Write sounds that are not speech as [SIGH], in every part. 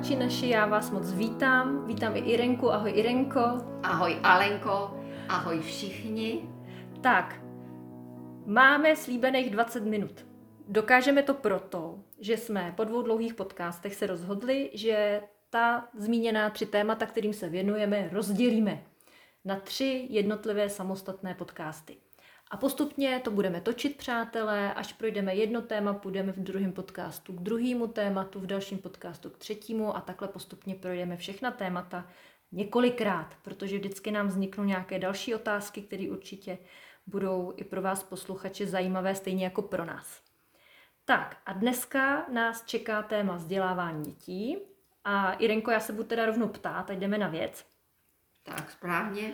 posluchači naši, já vás moc vítám. Vítám i Irenku. Ahoj Irenko. Ahoj Alenko. Ahoj všichni. Tak, máme slíbených 20 minut. Dokážeme to proto, že jsme po dvou dlouhých podcastech se rozhodli, že ta zmíněná tři témata, kterým se věnujeme, rozdělíme na tři jednotlivé samostatné podcasty. A postupně to budeme točit, přátelé, až projdeme jedno téma, půjdeme v druhém podcastu k druhému tématu, v dalším podcastu k třetímu a takhle postupně projdeme všechna témata několikrát, protože vždycky nám vzniknou nějaké další otázky, které určitě budou i pro vás posluchače zajímavé, stejně jako pro nás. Tak a dneska nás čeká téma vzdělávání dětí. A Irenko, já se budu teda rovnou ptát, ať jdeme na věc. Tak, správně.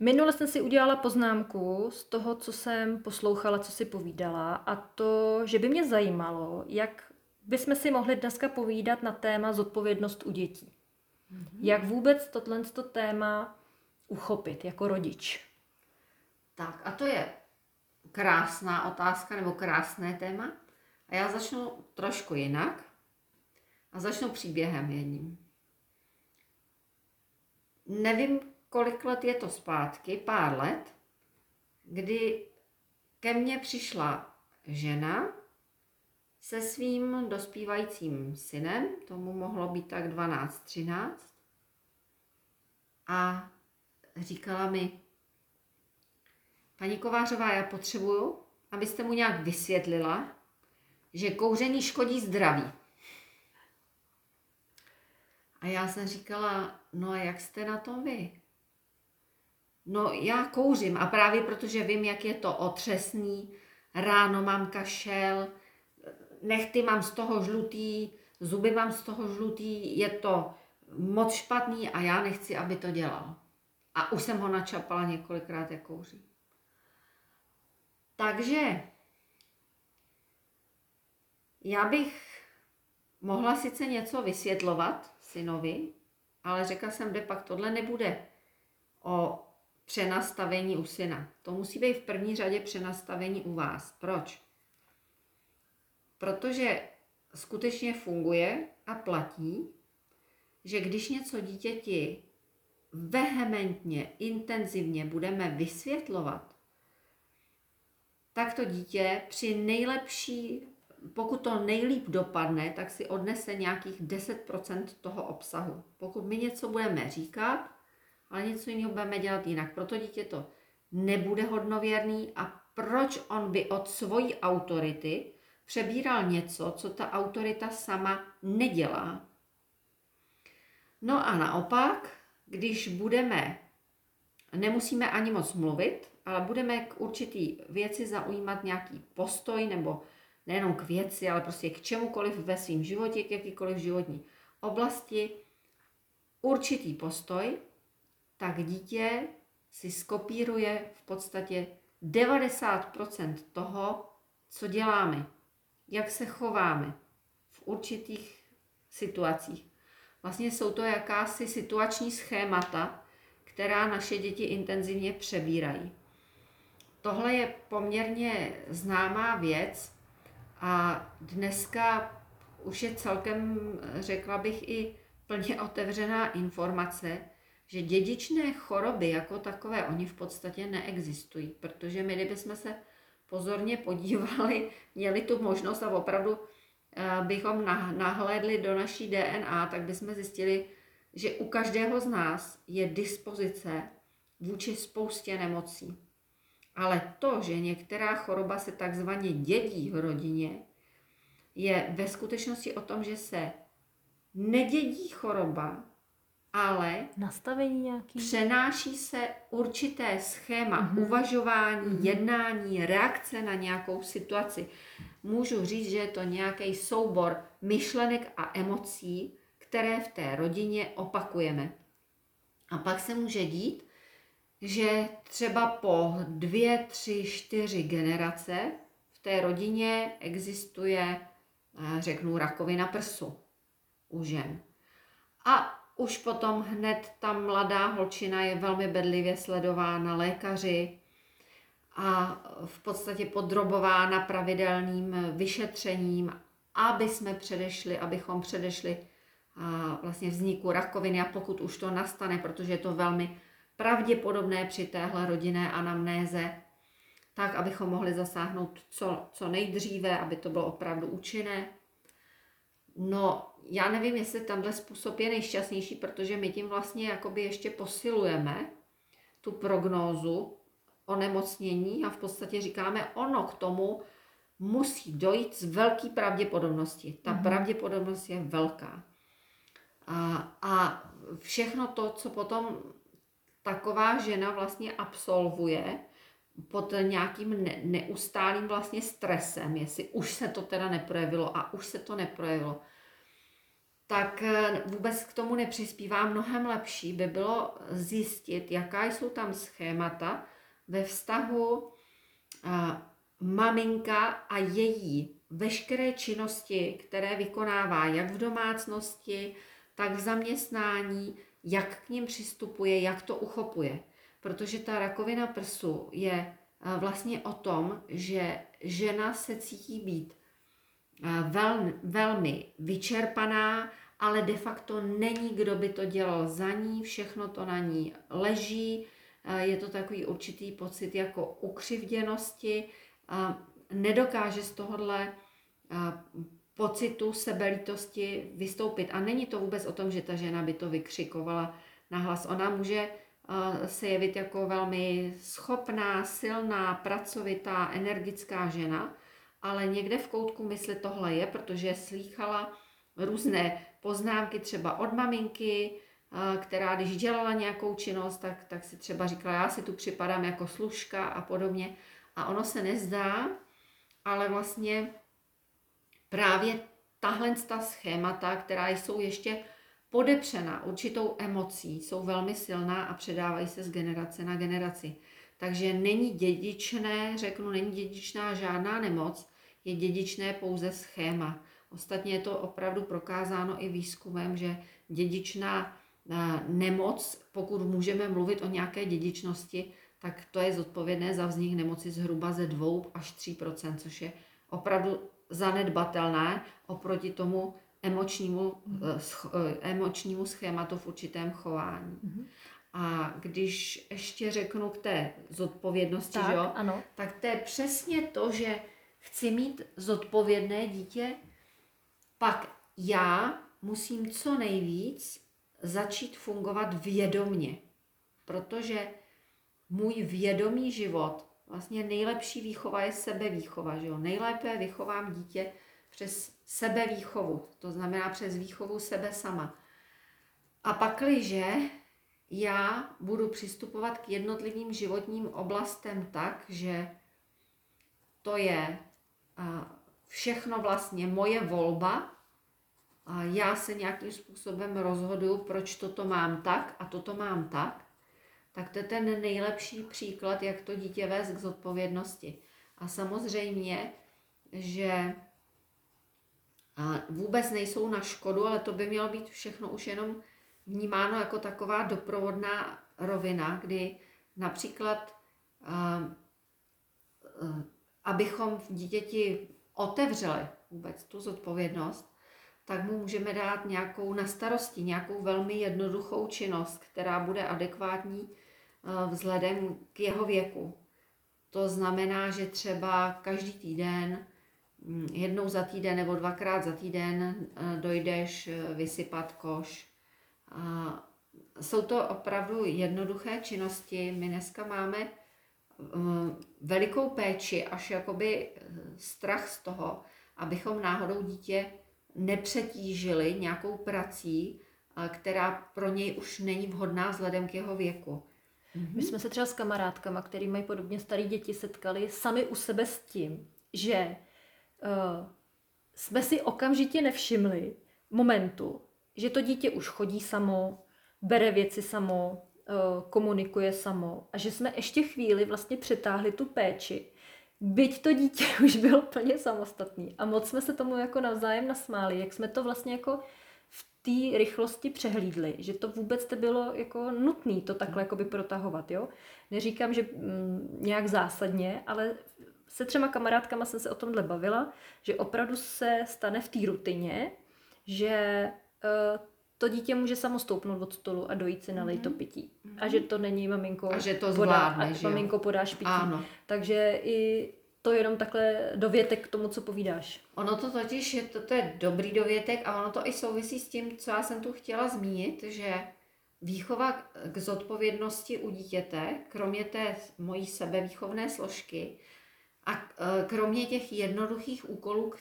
Minule jsem si udělala poznámku z toho, co jsem poslouchala, co si povídala a to, že by mě zajímalo, jak bychom si mohli dneska povídat na téma zodpovědnost u dětí. Mm-hmm. Jak vůbec tohle téma uchopit jako rodič? Tak a to je krásná otázka nebo krásné téma. A já začnu trošku jinak a začnu příběhem jedním. Nevím, kolik let je to zpátky, pár let, kdy ke mně přišla žena se svým dospívajícím synem, tomu mohlo být tak 12-13, a říkala mi, paní Kovářová, já potřebuju, abyste mu nějak vysvětlila, že kouření škodí zdraví. A já jsem říkala, no a jak jste na tom vy? No já kouřím a právě protože vím, jak je to otřesný, ráno mám kašel, nechty mám z toho žlutý, zuby mám z toho žlutý, je to moc špatný a já nechci, aby to dělal. A už jsem ho načapala několikrát, jak kouří. Takže já bych mohla sice něco vysvětlovat synovi, ale řekla jsem, že pak tohle nebude o přenastavení u syna. To musí být v první řadě přenastavení u vás. Proč? Protože skutečně funguje a platí, že když něco dítěti vehementně, intenzivně budeme vysvětlovat, tak to dítě při nejlepší, pokud to nejlíp dopadne, tak si odnese nějakých 10% toho obsahu. Pokud my něco budeme říkat, ale něco jiného budeme dělat jinak. Proto dítě to nebude hodnověrný a proč on by od svojí autority přebíral něco, co ta autorita sama nedělá. No a naopak, když budeme, nemusíme ani moc mluvit, ale budeme k určitý věci zaujímat nějaký postoj nebo nejenom k věci, ale prostě k čemukoliv ve svém životě, k jakýkoliv životní oblasti, určitý postoj, tak dítě si skopíruje v podstatě 90% toho, co děláme, jak se chováme v určitých situacích. Vlastně jsou to jakási situační schémata, která naše děti intenzivně přebírají. Tohle je poměrně známá věc a dneska už je celkem, řekla bych, i plně otevřená informace, že dědičné choroby jako takové, oni v podstatě neexistují, protože my, kdybychom se pozorně podívali, měli tu možnost a opravdu eh, bychom nahlédli do naší DNA, tak bychom zjistili, že u každého z nás je dispozice vůči spoustě nemocí. Ale to, že některá choroba se takzvaně dědí v rodině, je ve skutečnosti o tom, že se nedědí choroba, ale nastavení nějaký. Přenáší se určité schéma mm-hmm. uvažování, mm-hmm. jednání, reakce na nějakou situaci. Můžu říct, že je to nějaký soubor myšlenek a emocí, které v té rodině opakujeme. A pak se může dít, že třeba po dvě, tři, čtyři generace v té rodině existuje, eh, řeknu, rakovina prsu u žen. A už potom hned ta mladá holčina je velmi bedlivě sledována lékaři a v podstatě podrobována pravidelným vyšetřením, aby jsme předešli, abychom předešli vlastně vzniku rakoviny a pokud už to nastane, protože je to velmi pravděpodobné při téhle rodinné anamnéze, tak abychom mohli zasáhnout co, co nejdříve, aby to bylo opravdu účinné. No, já nevím, jestli tenhle způsob je nejšťastnější, protože my tím vlastně jakoby ještě posilujeme tu prognózu onemocnění a v podstatě říkáme, ono k tomu musí dojít z velké pravděpodobnosti. Ta mm-hmm. pravděpodobnost je velká. A, a všechno to, co potom taková žena vlastně absolvuje pod nějakým ne, neustálým vlastně stresem, jestli už se to teda neprojevilo a už se to neprojevilo, tak eh, vůbec k tomu nepřispívá. Mnohem lepší by bylo zjistit, jaká jsou tam schémata ve vztahu eh, maminka a její veškeré činnosti, které vykonává jak v domácnosti, tak v zaměstnání, jak k ním přistupuje, jak to uchopuje. Protože ta rakovina prsu je eh, vlastně o tom, že žena se cítí být velmi, velmi vyčerpaná, ale de facto není, kdo by to dělal za ní, všechno to na ní leží, je to takový určitý pocit jako ukřivděnosti, nedokáže z tohohle pocitu sebelítosti vystoupit. A není to vůbec o tom, že ta žena by to vykřikovala nahlas. Ona může se jevit jako velmi schopná, silná, pracovitá, energická žena, ale někde v koutku mysli tohle je, protože slýchala různé poznámky třeba od maminky, která když dělala nějakou činnost, tak, tak si třeba říkala, já si tu připadám jako služka a podobně. A ono se nezdá, ale vlastně právě tahle ta schémata, která jsou ještě podepřena určitou emocí, jsou velmi silná a předávají se z generace na generaci. Takže není dědičné, řeknu, není dědičná žádná nemoc, je dědičné pouze schéma. Ostatně je to opravdu prokázáno i výzkumem, že dědičná eh, nemoc, pokud můžeme mluvit o nějaké dědičnosti, tak to je zodpovědné za vznik nemoci zhruba ze 2 až 3% což je opravdu zanedbatelné oproti tomu emočnímu, mm. emočnímu schématu v určitém chování. Mm. A když ještě řeknu k té zodpovědnosti, tak, jo, ano. tak to je přesně to, že chci mít zodpovědné dítě, pak já musím co nejvíc začít fungovat vědomně, protože můj vědomý život, vlastně nejlepší výchova je sebevýchova, že jo? Nejlépe vychovám dítě přes sebevýchovu, to znamená přes výchovu sebe sama. A pakliže já budu přistupovat k jednotlivým životním oblastem tak, že to je všechno vlastně moje volba, a já se nějakým způsobem rozhoduju, proč toto mám tak a toto mám tak, tak to je ten nejlepší příklad, jak to dítě vést k zodpovědnosti. A samozřejmě, že vůbec nejsou na škodu, ale to by mělo být všechno už jenom vnímáno jako taková doprovodná rovina, kdy například, abychom v dítěti otevřeli vůbec tu zodpovědnost, tak mu můžeme dát nějakou na starosti, nějakou velmi jednoduchou činnost, která bude adekvátní vzhledem k jeho věku. To znamená, že třeba každý týden, jednou za týden nebo dvakrát za týden eh, dojdeš eh, vysypat koš. Jsou to opravdu jednoduché činnosti. My dneska máme velikou péči, až jakoby strach z toho, abychom náhodou dítě nepřetížili nějakou prací, která pro něj už není vhodná vzhledem k jeho věku. My jsme se třeba s kamarádkama, který mají podobně staré děti, setkali sami u sebe s tím, že uh, jsme si okamžitě nevšimli momentu, že to dítě už chodí samo, bere věci samo, uh, komunikuje samo a že jsme ještě chvíli vlastně přetáhli tu péči byť to dítě [LAUGHS] už bylo plně samostatný a moc jsme se tomu jako navzájem nasmáli, jak jsme to vlastně jako v té rychlosti přehlídli, že to vůbec to bylo jako nutné to takhle jako by protahovat, jo. Neříkám, že mm, nějak zásadně, ale se třema kamarádkama jsem se o tomhle bavila, že opravdu se stane v té rutině, že uh, to dítě může samo stoupnout od stolu a dojít si nalej to pití. A že to není maminko A že to podá, zvládne, a že maminko podáš pití. Ano. Takže i to jenom takhle dovětek k tomu, co povídáš. Ono to totiž je, to, to je dobrý dovětek a ono to i souvisí s tím, co já jsem tu chtěla zmínit, že výchova k zodpovědnosti u dítěte, kromě té mojí sebevýchovné složky a e, kromě těch jednoduchých úkolů,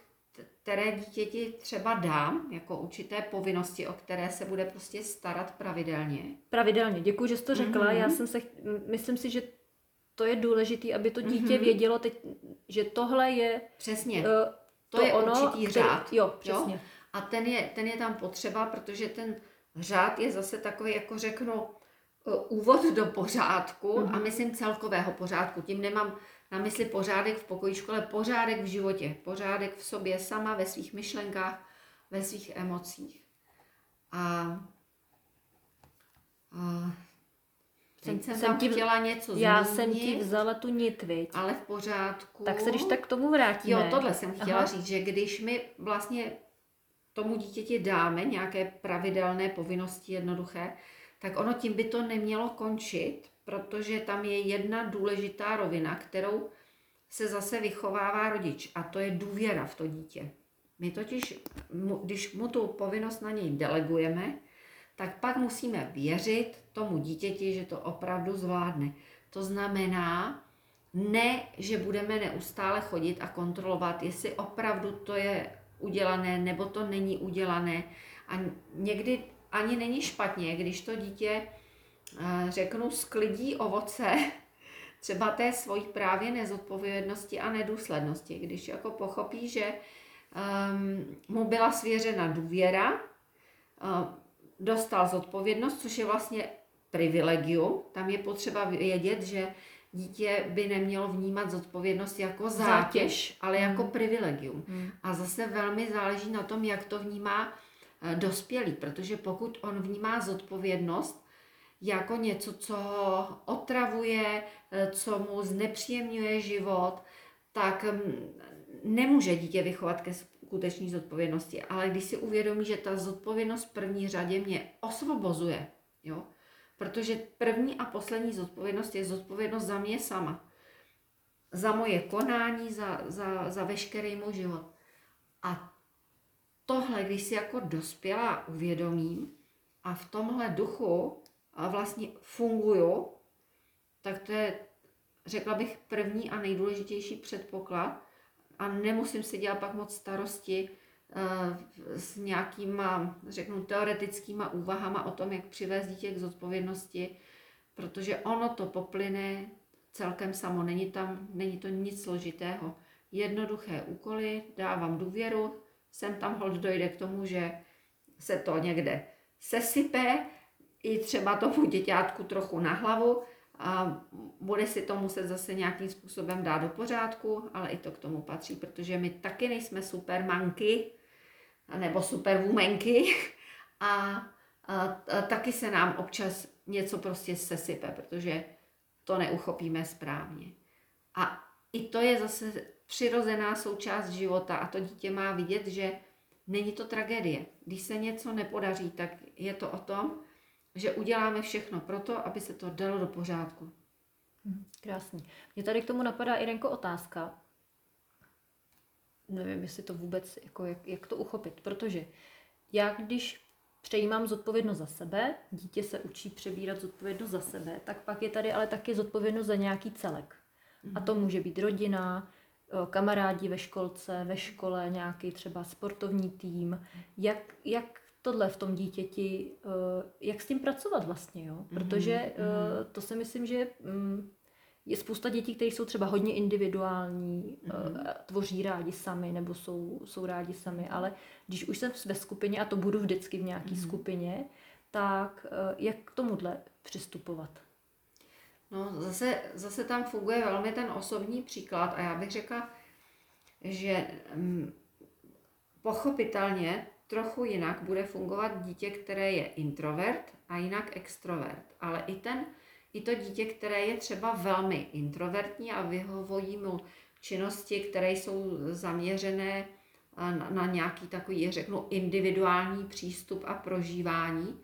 které dítěti třeba dám, jako určité povinnosti, o které se bude prostě starat pravidelně. Pravidelně, děkuji, že jsi to řekla. Mhm. Já jsem se, myslím si, že to je důležité, aby to dítě Mhm. vědělo, teď, že tohle je Přesně. uh, To je ono, určitý který- řád, Jo, přesně. A ten je, ten je tam potřeba, protože ten řád je zase takový, jako řeknu, uh, úvod do pořádku a Mhm. myslím celkového pořádku. Tím nemám na mysli pořádek v pokojíčku, ale pořádek v životě. Pořádek v sobě sama, ve svých myšlenkách, ve svých emocích. A, a Jsem- teď jsem, jsem ti chtěla něco Já zmínit, jsem ti vzala tu nit, viď? ale v pořádku. Tak se když tak k tomu vrátíme. Jo, tohle jsem chtěla Aha. říct, že když my vlastně tomu dítěti dáme nějaké pravidelné povinnosti jednoduché, tak ono tím by to nemělo končit, protože tam je jedna důležitá rovina, kterou se zase vychovává rodič a to je důvěra v to dítě. My totiž, když mu tu povinnost na něj delegujeme, tak pak musíme věřit tomu dítěti, že to opravdu zvládne. To znamená, ne, že budeme neustále chodit a kontrolovat, jestli opravdu to je udělané nebo to není udělané. A někdy ani není špatně, když to dítě, řeknu, sklidí ovoce [LAUGHS] třeba té svojí právě nezodpovědnosti a nedůslednosti. Když jako pochopí, že um, mu byla svěřena důvěra, uh, dostal zodpovědnost, což je vlastně privilegium. Tam je potřeba vědět, že dítě by nemělo vnímat zodpovědnost jako zátěž, Zátěž. ale jako Hmm. privilegium. Hmm. A zase velmi záleží na tom, jak to vnímá eh, dospělý, protože pokud on vnímá zodpovědnost jako něco, co ho otravuje, eh, co mu znepříjemňuje život, tak mm, nemůže dítě vychovat ke skutečné zodpovědnosti. Ale když si uvědomí, že ta zodpovědnost v první řadě mě osvobozuje, jo? protože první a poslední zodpovědnost je zodpovědnost za mě sama. Za moje konání, za, za, za veškerý můj život. A tohle, když si jako dospělá uvědomím a v tomhle duchu vlastně funguju, tak to je, řekla bych, první a nejdůležitější předpoklad a nemusím si dělat pak moc starosti eh, s nějakýma, řeknu, teoretickýma úvahama o tom, jak přivést dítě k zodpovědnosti, protože ono to poplyne celkem samo, není tam, není to nic složitého. Jednoduché úkoly, dávám důvěru, sem tam hold dojde k tomu, že se to někde sesype, i třeba tomu děťátku trochu na hlavu a bude si to muset zase nějakým způsobem dát do pořádku, ale i to k tomu patří, protože my taky nejsme supermanky nebo superwomanky [LAUGHS] a, a, a taky se nám občas něco prostě sesype, protože to neuchopíme správně. A i to je zase přirozená součást života a to dítě má vidět, že není to tragédie. Když se něco nepodaří, tak je to o tom, že uděláme všechno pro to, aby se to dalo do pořádku. Krásný. Mě tady k tomu napadá, Irenko, otázka. Nevím, jestli to vůbec, jako jak, jak to uchopit, protože já, když přejímám zodpovědnost za sebe, dítě se učí přebírat zodpovědnost za sebe, tak pak je tady ale taky zodpovědnost za nějaký celek. A to může být rodina, eh, kamarádi ve školce, ve škole, nějaký třeba sportovní tým. Jak, jak tohle v tom dítěti, eh, jak s tím pracovat vlastně, jo? Protože eh, to si myslím, že mm, je spousta dětí, které jsou třeba hodně individuální, eh, tvoří rádi sami nebo jsou, jsou rádi sami, ale když už jsem ve skupině, a to budu vždycky v nějaké skupině, tak jak k tomuhle přistupovat? No, zase, zase tam funguje velmi ten osobní příklad a já bych řekla, že mm, pochopitelně trochu jinak bude fungovat dítě, které je introvert a jinak extrovert. Ale i, ten, i to dítě, které je třeba velmi introvertní a vyhovují mu činnosti, které jsou zaměřené na, na nějaký takový, řeknu, individuální přístup a prožívání.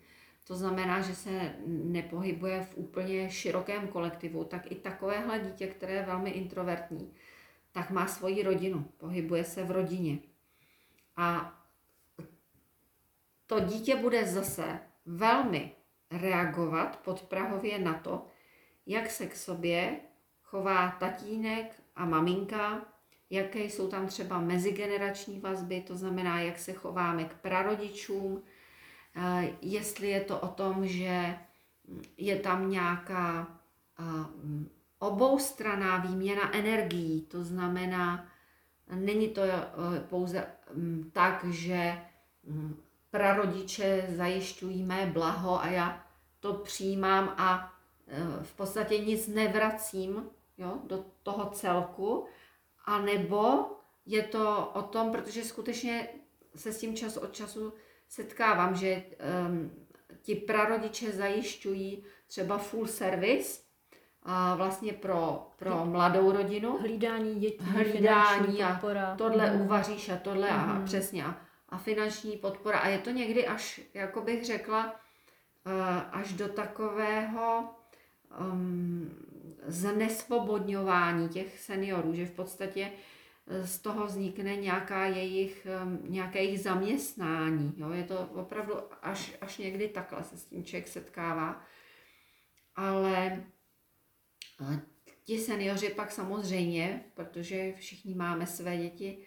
To znamená, že se nepohybuje v úplně širokém kolektivu, tak i takovéhle dítě, které je velmi introvertní, tak má svoji rodinu, pohybuje se v rodině. A to dítě bude zase velmi reagovat podprahově na to, jak se k sobě chová tatínek a maminka, jaké jsou tam třeba mezigenerační vazby, to znamená, jak se chováme k prarodičům, eh, jestli je to o tom, že je tam nějaká eh, oboustraná výměna energií, to znamená, není to eh, pouze mm, tak, že mm, prarodiče zajišťují mé blaho a já to přijímám a v podstatě nic nevracím jo, do toho celku, a nebo je to o tom, protože skutečně se s tím čas od času setkávám, že um, ti prarodiče zajišťují třeba full service, a vlastně pro, pro mladou rodinu. Hlídání dětí, hlídání a podpora. tohle mm. uvaříš a tohle mm. a mhm. přesně a, a finanční podpora. A je to někdy až, jako bych řekla, uh, až do takového um, znesvobodňování těch seniorů, že v podstatě eh, z toho vznikne nějaká jejich, nějaké jejich zaměstnání. Jo? Je to opravdu až, až někdy takhle se s tím člověk setkává. Ale eh, ti seniori pak samozřejmě, protože všichni máme své děti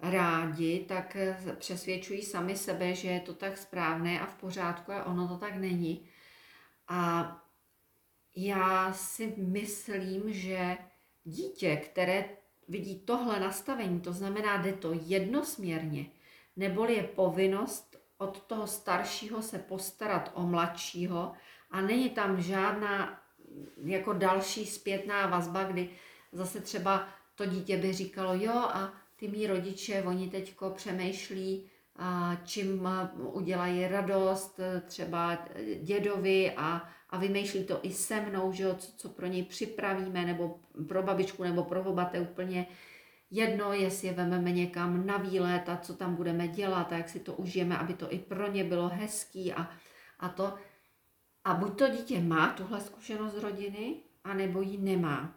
rádi, tak eh, přesvědčují sami sebe, že je to tak správné a v pořádku a ono to tak není. A já si myslím, že dítě, které vidí tohle nastavení, to znamená, jde to jednosměrně, neboli je povinnost od toho staršího se postarat o mladšího a není tam žádná jako další zpětná vazba, kdy zase třeba to dítě by říkalo, jo a ty mý rodiče, oni teďko přemýšlí, čím udělají radost třeba dědovi a a vymýšlí to i se mnou, že jo, co, co pro něj připravíme, nebo pro babičku, nebo pro oba, to je úplně jedno, jestli je vememe někam na výlet a co tam budeme dělat a jak si to užijeme, aby to i pro ně bylo hezký a, a to. A buď to dítě má tuhle zkušenost z rodiny, anebo ji nemá.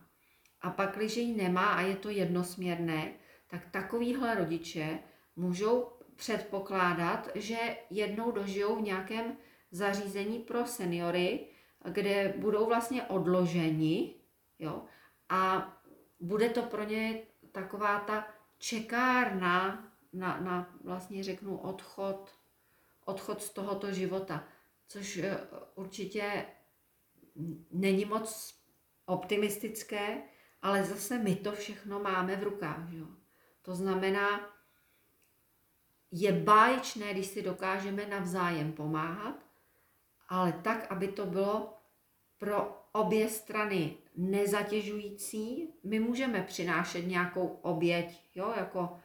A pak, když ji nemá a je to jednosměrné, tak takovýhle rodiče můžou předpokládat, že jednou dožijou v nějakém zařízení pro seniory, kde budou vlastně odloženi, jo, a bude to pro ně taková ta čekárna na, na vlastně řeknu odchod, odchod z tohoto života, což eh, určitě není moc optimistické, ale zase my to všechno máme v rukách. Jo. To znamená, je báječné, když si dokážeme navzájem pomáhat, ale tak, aby to bylo pro obě strany nezatěžující. My můžeme přinášet nějakou oběť, jo, jako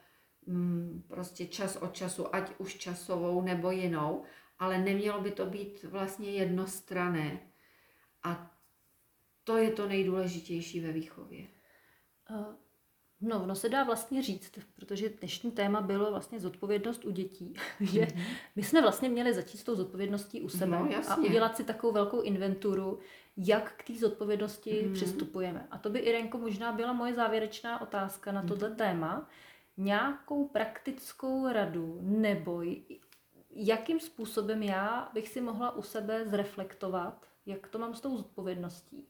mm, prostě čas od času, ať už časovou nebo jinou, ale nemělo by to být vlastně jednostrané. A to je to nejdůležitější ve výchově. No, ono se dá vlastně říct, protože dnešní téma bylo vlastně zodpovědnost u dětí, [LAUGHS] že mm-hmm. my jsme vlastně měli začít s tou zodpovědností u sebe no, a udělat si takovou velkou inventuru, jak k té zodpovědnosti mm-hmm. přistupujeme. A to by, Irenko, možná byla moje závěrečná otázka na tohle mm-hmm. téma. Nějakou praktickou radu nebo jakým způsobem já bych si mohla u sebe zreflektovat, jak to mám s tou zodpovědností.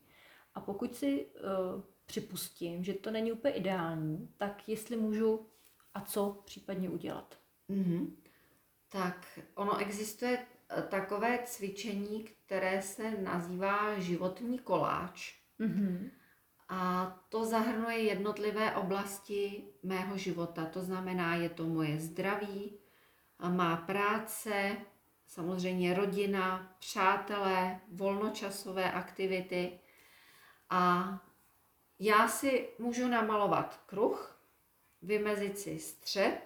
A pokud si uh, připustím, že to není úplně ideální, tak jestli můžu a co případně udělat. Mm-hmm. Tak ono existuje eh, takové cvičení, které se nazývá životní koláč. Mm-hmm. A to zahrnuje jednotlivé oblasti mého života. To znamená, je to moje zdraví, má práce, samozřejmě rodina, přátelé, volnočasové aktivity a já si můžu namalovat kruh, vymezit si střed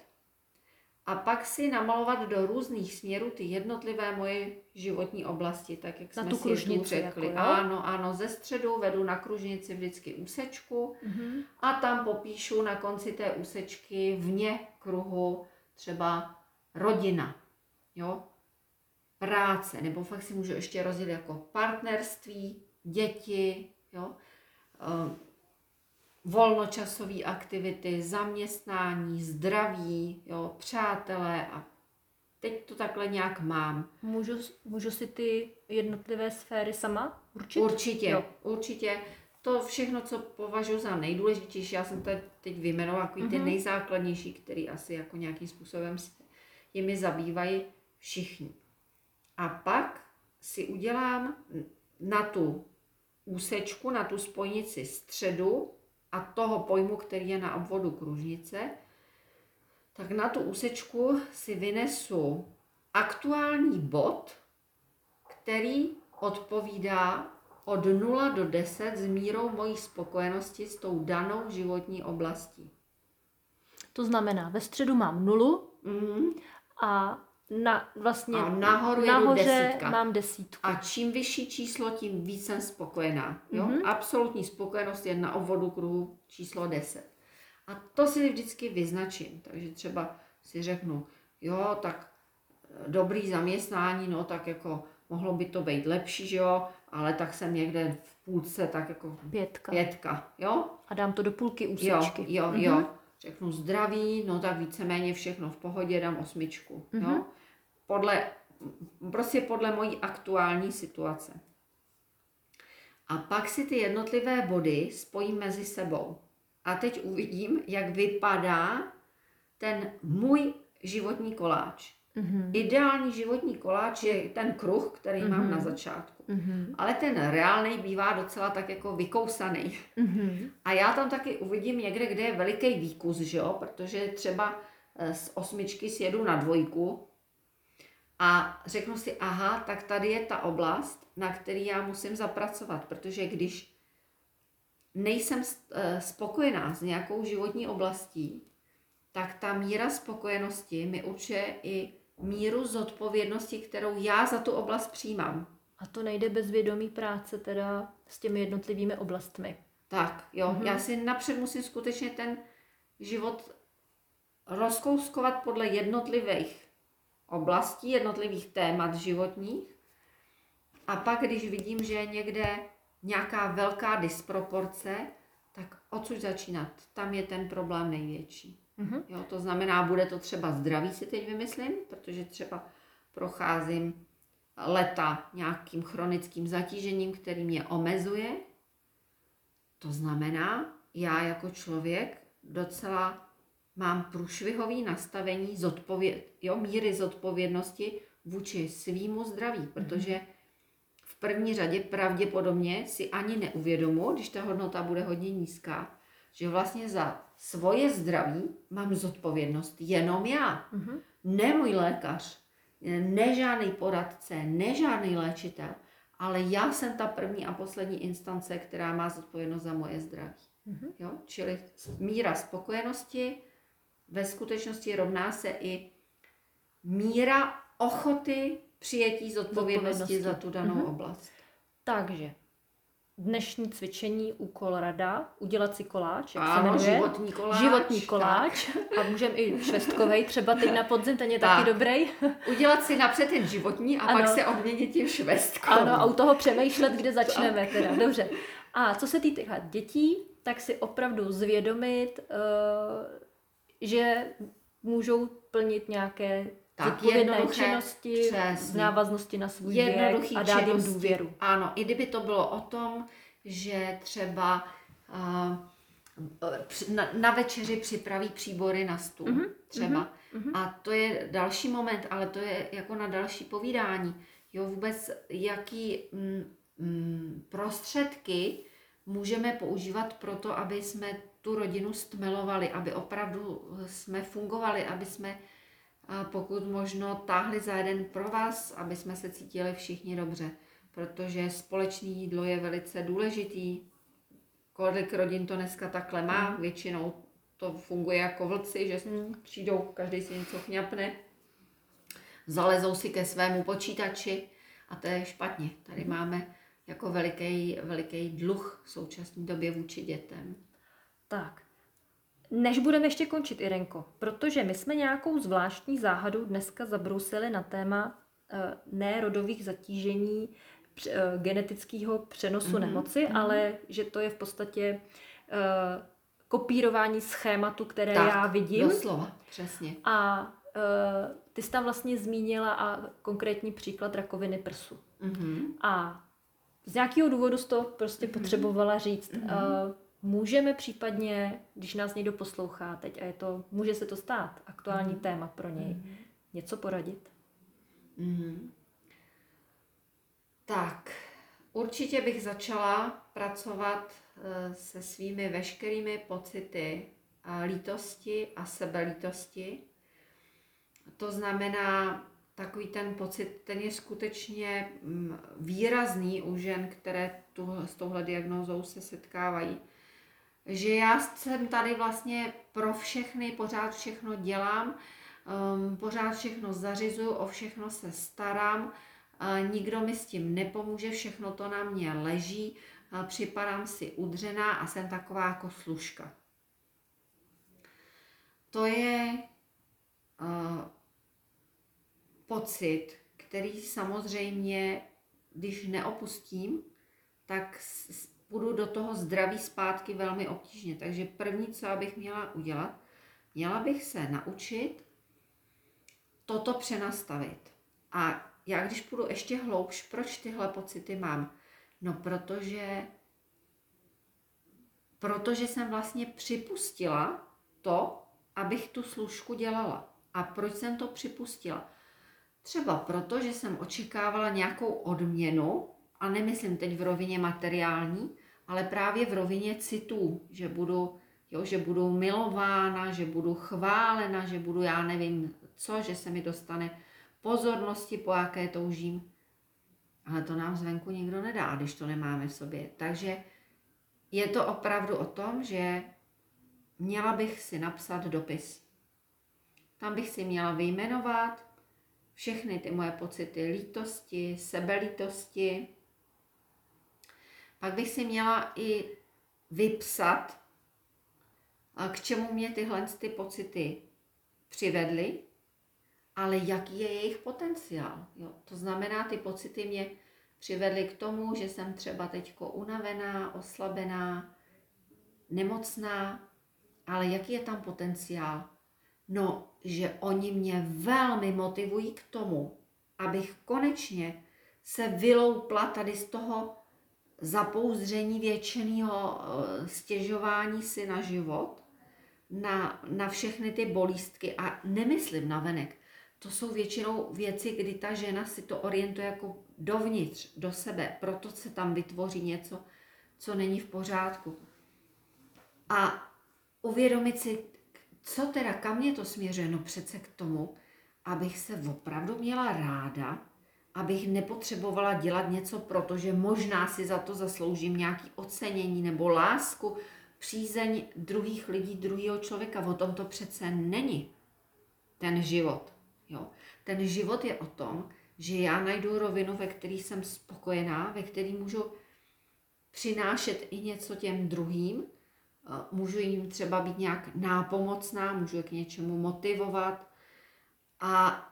a pak si namalovat do různých směrů ty jednotlivé moje životní oblasti, tak jak na jsme tu si tu řekli. Jako, ano, ano, ze středu vedu na kružnici vždycky úsečku mm-hmm. a tam popíšu na konci té úsečky vně kruhu třeba rodina, jo, práce, nebo fakt si můžu ještě rozdělit jako partnerství, děti, jo, eh, volnočasové aktivity, zaměstnání, zdraví, jo, přátelé a teď to takhle nějak mám. Můžu, můžu si ty jednotlivé sféry sama určit? Určitě, Jo. určitě. To všechno, co považuji za nejdůležitější, já jsem to teď vyjmenovala jako ty Mhm. nejzákladnější, který asi jako nějakým způsobem se jimi zabývají všichni. A pak si udělám na tu úsečku, na tu spojnici středu a toho pojmu, který je na obvodu kružnice, tak na tu úsečku si vynesu aktuální bod, který odpovídá od 0 do 10 s mírou mojí spokojenosti s tou danou životní oblastí. To znamená, ve středu mám nulu Mhm. a na, vlastně A nahoru nahoře desítka. mám desítku. A čím vyšší číslo, tím víc jsem spokojená. Jo? Mhm. Absolutní spokojenost je na obvodu kruhu číslo 10. A to si vždycky vyznačím. Takže třeba si řeknu, jo, tak eh, dobrý zaměstnání, no tak jako mohlo by to být lepší, že jo, ale tak jsem někde v půlce, tak jako Pětka. pětka, jo? A dám to do půlky Jo, úsečky. jo, Mhm. jo. Řeknu zdraví, no tak víceméně všechno v pohodě, dám osmičku. Mhm. Jo? Podle, prostě podle mojí aktuální situace. A pak si ty jednotlivé body spojím mezi sebou. A teď uvidím, jak vypadá ten můj životní koláč. Mhm. Ideální životní koláč je ten kruh, který mám Mhm. na začátku. Mhm. Ale ten reálný bývá docela tak jako vykousaný. Mhm. A já tam taky uvidím někde, kde je veliký výkus, že jo? protože třeba eh, z osmičky sjedu na dvojku a řeknu si, aha, tak tady je ta oblast, na který já musím zapracovat, protože když nejsem eh, spokojená s nějakou životní oblastí, tak ta míra spokojenosti mi určuje i míru zodpovědnosti, kterou já za tu oblast přijímám. A to nejde bez vědomí práce teda s těmi jednotlivými oblastmi. Tak, jo, Mhm. mm-hmm. já si napřed musím skutečně ten život rozkouskovat podle jednotlivých oblastí, jednotlivých témat životních. A pak, když vidím, že je někde nějaká velká disproporce, tak odsud začínat. Tam je ten problém největší. Mhm. Jo, to znamená, bude to třeba zdraví, si teď vymyslím, protože třeba procházím leta nějakým chronickým zatížením, který mě omezuje. To znamená, já jako člověk docela mám průšvihový nastavení zodpověd, jo, míry zodpovědnosti vůči svýmu zdraví, protože v první řadě pravděpodobně si ani neuvědomu, když ta hodnota bude hodně nízká, že vlastně za svoje zdraví mám zodpovědnost jenom já. Mhm. Ne můj lékař, ne žádný poradce, ne žádný léčitel, ale já jsem ta první a poslední instance, která má zodpovědnost za moje zdraví. Mhm. Jo? Čili míra spokojenosti ve skutečnosti rovná se i míra ochoty přijetí zodpovědnosti, za tu danou Mhm. oblast. Takže dnešní cvičení úkol rada, udělat si koláč, jak se Ano, jmenuje. životní koláč. Životní koláč. A můžeme i švestkovej, třeba teď na podzim, ten je taky Tak. dobrý. Tak. Udělat si napřed ten životní a Ano. pak se odměnit tím švestkou. Ano, a u toho přemýšlet, kde [LAUGHS] začneme teda. Dobře. A co se týká dětí, tak si opravdu zvědomit, eh, že můžou plnit nějaké Tak, jednoduché, činnosti v přesně. návaznosti na svůj věk jednoduchý a dát jim důvěru. Ano, i kdyby to bylo o tom, že třeba uh, na, na večeři připraví příbory na stůl, Mhm, třeba. mhm. A to je další moment, ale to je jako na další povídání. Jo, vůbec jaký mm, mm, prostředky můžeme používat pro to, aby jsme tu rodinu stmelovali, aby opravdu jsme fungovali, aby jsme pokud možno táhli za jeden pro vás, aby jsme se cítili všichni dobře, protože společné jídlo je velice důležitý. Kolik rodin to dneska takhle má, většinou to funguje jako vlci, že přijdou, každý si něco chňapne, zalezou si ke svému počítači a to je špatně. Tady máme jako veliký, veliký dluh v současné době vůči dětem. Tak. Než budeme ještě končit, Irenko, protože my jsme nějakou zvláštní záhadou dneska zabrousili na téma uh, ne rodových zatížení uh, genetického přenosu mm-hmm. nemoci, mm-hmm. ale že to je v podstatě uh, kopírování schématu, které tak, já vidím. Doslova, přesně. A uh, ty jsi tam vlastně zmínila a konkrétní příklad rakoviny prsu. Mm-hmm. A z nějakého důvodu z toho prostě mm-hmm. potřebovala říct. Mm-hmm. Uh, můžeme případně, když nás někdo poslouchá teď a je to, může se to stát, aktuální mm-hmm. téma pro něj, mm-hmm. něco poradit? Mm-hmm. Tak, určitě bych začala pracovat uh, se svými veškerými pocity a lítosti a sebelítosti. To znamená, takový ten pocit, ten je skutečně mm, výrazný u žen, které tu, s touhle diagnózou se setkávají. Že já jsem tady vlastně pro všechny, pořád všechno dělám, um, pořád všechno zařizuju, o všechno se starám, uh, nikdo mi s tím nepomůže, všechno to na mě leží, uh, připadám si udřená a jsem taková jako služka. To je uh, pocit, který samozřejmě, když neopustím, tak půjdu do toho zdraví zpátky velmi obtížně. Takže první, co bych měla udělat, měla bych se naučit toto přenastavit. A já když půjdu ještě hloubš, proč tyhle pocity mám? No protože, protože jsem vlastně připustila to, abych tu služku dělala. A proč jsem to připustila? Třeba proto, že jsem očekávala nějakou odměnu, a nemyslím teď v rovině materiální, ale právě v rovině citů, že budu, jo, že budu milována, že budu chválena, že budu já nevím co, že se mi dostane pozornosti, po jaké toužím. Ale to nám zvenku nikdo nedá, když to nemáme v sobě. Takže je to opravdu o tom, že měla bych si napsat dopis. Tam bych si měla vyjmenovat, všechny ty moje pocity lítosti, sebelítosti. Pak bych si měla i vypsat, k čemu mě tyhle ty pocity přivedly, ale jaký je jejich potenciál. Jo? To znamená, ty pocity mě přivedly k tomu, že jsem třeba teď unavená, oslabená, nemocná, ale jaký je tam potenciál? No, že oni mě velmi motivují k tomu, abych konečně se vyloupla tady z toho zapouzdření většeného eh, stěžování si na život, na, na všechny ty bolístky a nemyslím na venek. To jsou většinou věci, kdy ta žena si to orientuje jako dovnitř, do sebe, proto se tam vytvoří něco, co není v pořádku. A uvědomit si, co teda, kam mě to směřuje? No přece k tomu, abych se opravdu měla ráda, abych nepotřebovala dělat něco, protože možná si za to zasloužím nějaký ocenění nebo lásku, přízeň druhých lidí, druhého člověka. O tom to přece není ten život. Jo. Ten život je o tom, že já najdu rovinu, ve které jsem spokojená, ve které můžu přinášet i něco těm druhým, můžu jim třeba být nějak nápomocná, můžu je k něčemu motivovat a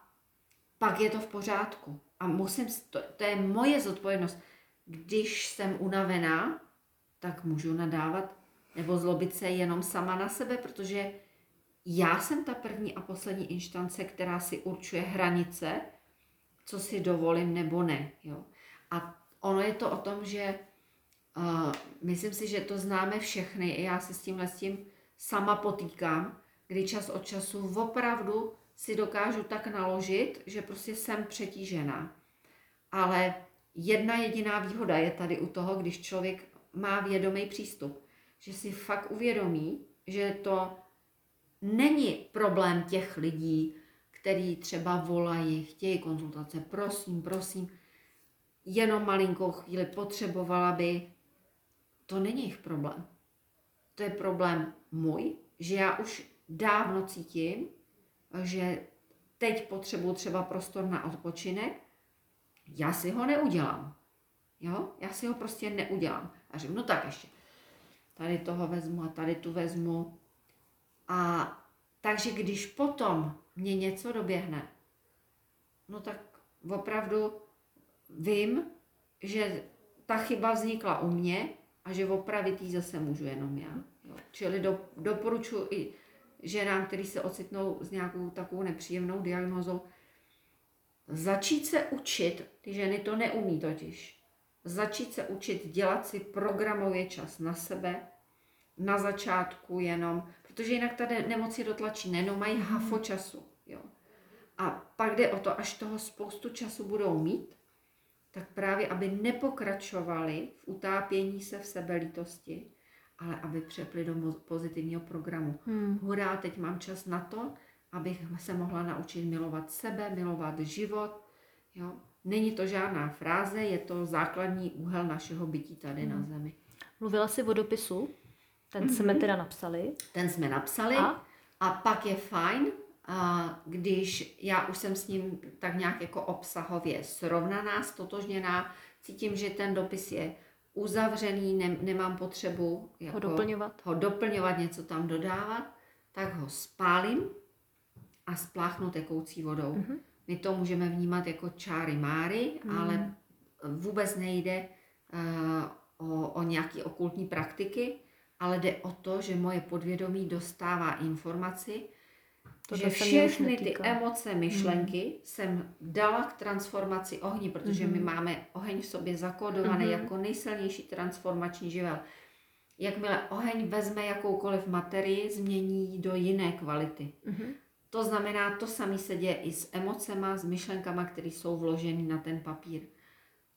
pak je to v pořádku. A musím, to, to je moje zodpovědnost. Když jsem unavená, tak můžu nadávat nebo zlobit se jenom sama na sebe, protože já jsem ta první a poslední instance, která si určuje hranice, co si dovolím nebo ne. Jo. A ono je to o tom, že Uh, myslím si, že to známe všechny. I já se s tímhle s tím sama potýkám, kdy čas od času opravdu si dokážu tak naložit, že prostě jsem přetížená. Ale jedna jediná výhoda je tady u toho, když člověk má vědomý přístup, že si fakt uvědomí, že to není problém těch lidí, který třeba volají, chtějí konzultace, prosím, prosím, jenom malinkou chvíli potřebovala by to není jejich problém. To je problém můj, že já už dávno cítím, že teď potřebuji třeba prostor na odpočinek, já si ho neudělám. Jo? Já si ho prostě neudělám. A řeknu, no tak ještě. Tady toho vezmu a tady tu vezmu. A takže když potom mě něco doběhne, no tak opravdu vím, že ta chyba vznikla u mě a že opravit ji zase můžu jenom já. Jo. Čili do, doporučuji i ženám, který se ocitnou s nějakou takovou nepříjemnou diagnozou, začít se učit, ty ženy to neumí totiž, začít se učit dělat si programově čas na sebe, na začátku jenom, protože jinak ta nemoc je dotlačí, nejenom mají hafo času. Jo. A pak jde o to, až toho spoustu času budou mít, tak právě, aby nepokračovali v utápění se v sebelítosti, ale aby přepli do pozitivního programu. Hmm. Hurá, teď mám čas na to, abych se mohla naučit milovat sebe, milovat život. Jo? Není to žádná fráze, je to základní úhel našeho bytí tady hmm. na Zemi. Mluvila jsi o dopisu? Ten mm-hmm. jsme teda napsali. Ten jsme napsali. A? a pak je fajn, a když já už jsem s ním tak nějak jako obsahově srovnaná, stotožněná, cítím, že ten dopis je uzavřený, ne, nemám potřebu jako ho, doplňovat. ho doplňovat, něco tam dodávat, tak ho spálím a spláchnu tekoucí vodou. Mm-hmm. My to můžeme vnímat jako čáry máry, mm. ale vůbec nejde uh, o, o nějaké okultní praktiky, ale jde o to, že moje podvědomí dostává informaci, to že všechny ty emoce, myšlenky hmm. jsem dala k transformaci ohni, protože hmm. my máme oheň v sobě zakódovaný hmm. jako nejsilnější transformační živel. Jakmile oheň vezme jakoukoliv materii, změní ji do jiné kvality. Hmm. To znamená, to samé se děje i s emocema, s myšlenkama, které jsou vloženy na ten papír.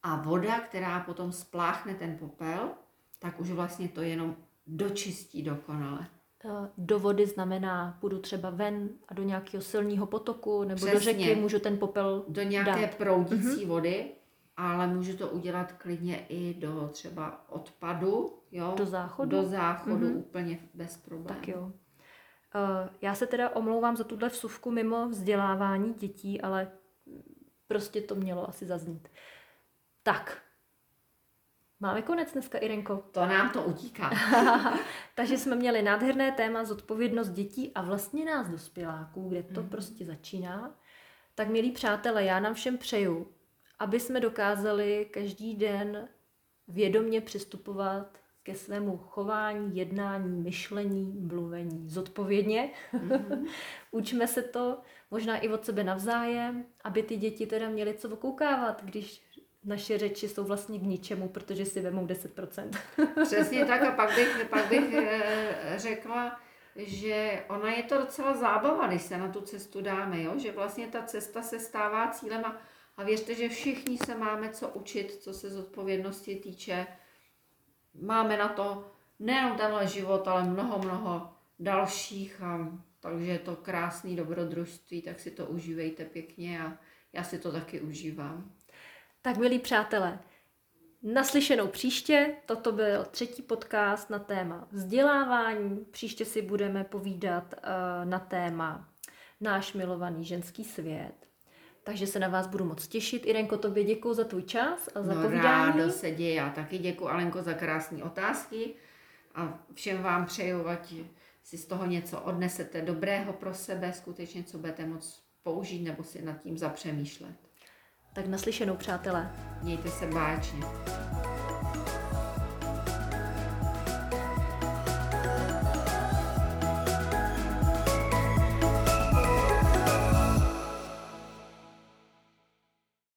A voda, která potom spláchne ten popel, tak už vlastně to jenom dočistí dokonale. Eh, do vody znamená, půjdu třeba ven a do nějakého silného potoku nebo Přesně. do řeky, můžu ten popel Do nějaké dát. proudící mm-hmm. vody, ale můžu to udělat klidně i do třeba odpadu, jo? Do záchodu? Do záchodu mm-hmm. úplně bez problémů. Tak jo. Uh, já se teda omlouvám za tuhle vsuvku mimo vzdělávání dětí, ale prostě to mělo asi zaznít. Tak, Máme konec dneska, Irenko. To nám to utíká. [LAUGHS] Takže jsme měli nádherné téma zodpovědnost dětí a vlastně nás dospěláků, kde to mm. prostě začíná. Tak milí přátelé, já nám všem přeju, aby jsme dokázali každý den vědomně přistupovat ke svému chování, jednání, myšlení, mluvení zodpovědně. Mm-hmm. [LAUGHS] Učme se to možná i od sebe navzájem, aby ty děti teda měly co okoukávat, když naše řeči jsou vlastně k ničemu, protože si vemou 10%. [LAUGHS] Přesně tak a pak bych, pak bych eh, řekla, že ona je to docela zábava, když se na tu cestu dáme, jo? že vlastně ta cesta se stává cílem a, a věřte, že všichni se máme co učit, co se zodpovědnosti týče. Máme na to nejenom tenhle život, ale mnoho, mnoho dalších, a, takže je to krásný dobrodružství, tak si to užívejte pěkně a já si to taky užívám. Tak milí přátelé, naslyšenou příště. Toto byl třetí podcast na téma vzdělávání. Příště si budeme povídat uh, na téma náš milovaný ženský svět. Takže se na vás budu moc těšit. Irenko, tobě děkuji za tvůj čas a za no, povídání. Rádo se děje. Já taky děkuji, Alenko, za krásné otázky a všem vám přeju, ať si z toho něco odnesete dobrého pro sebe, skutečně, co budete moc použít nebo si nad tím zapřemýšlet. Tak naslyšenou, přátelé. Mějte se báječně.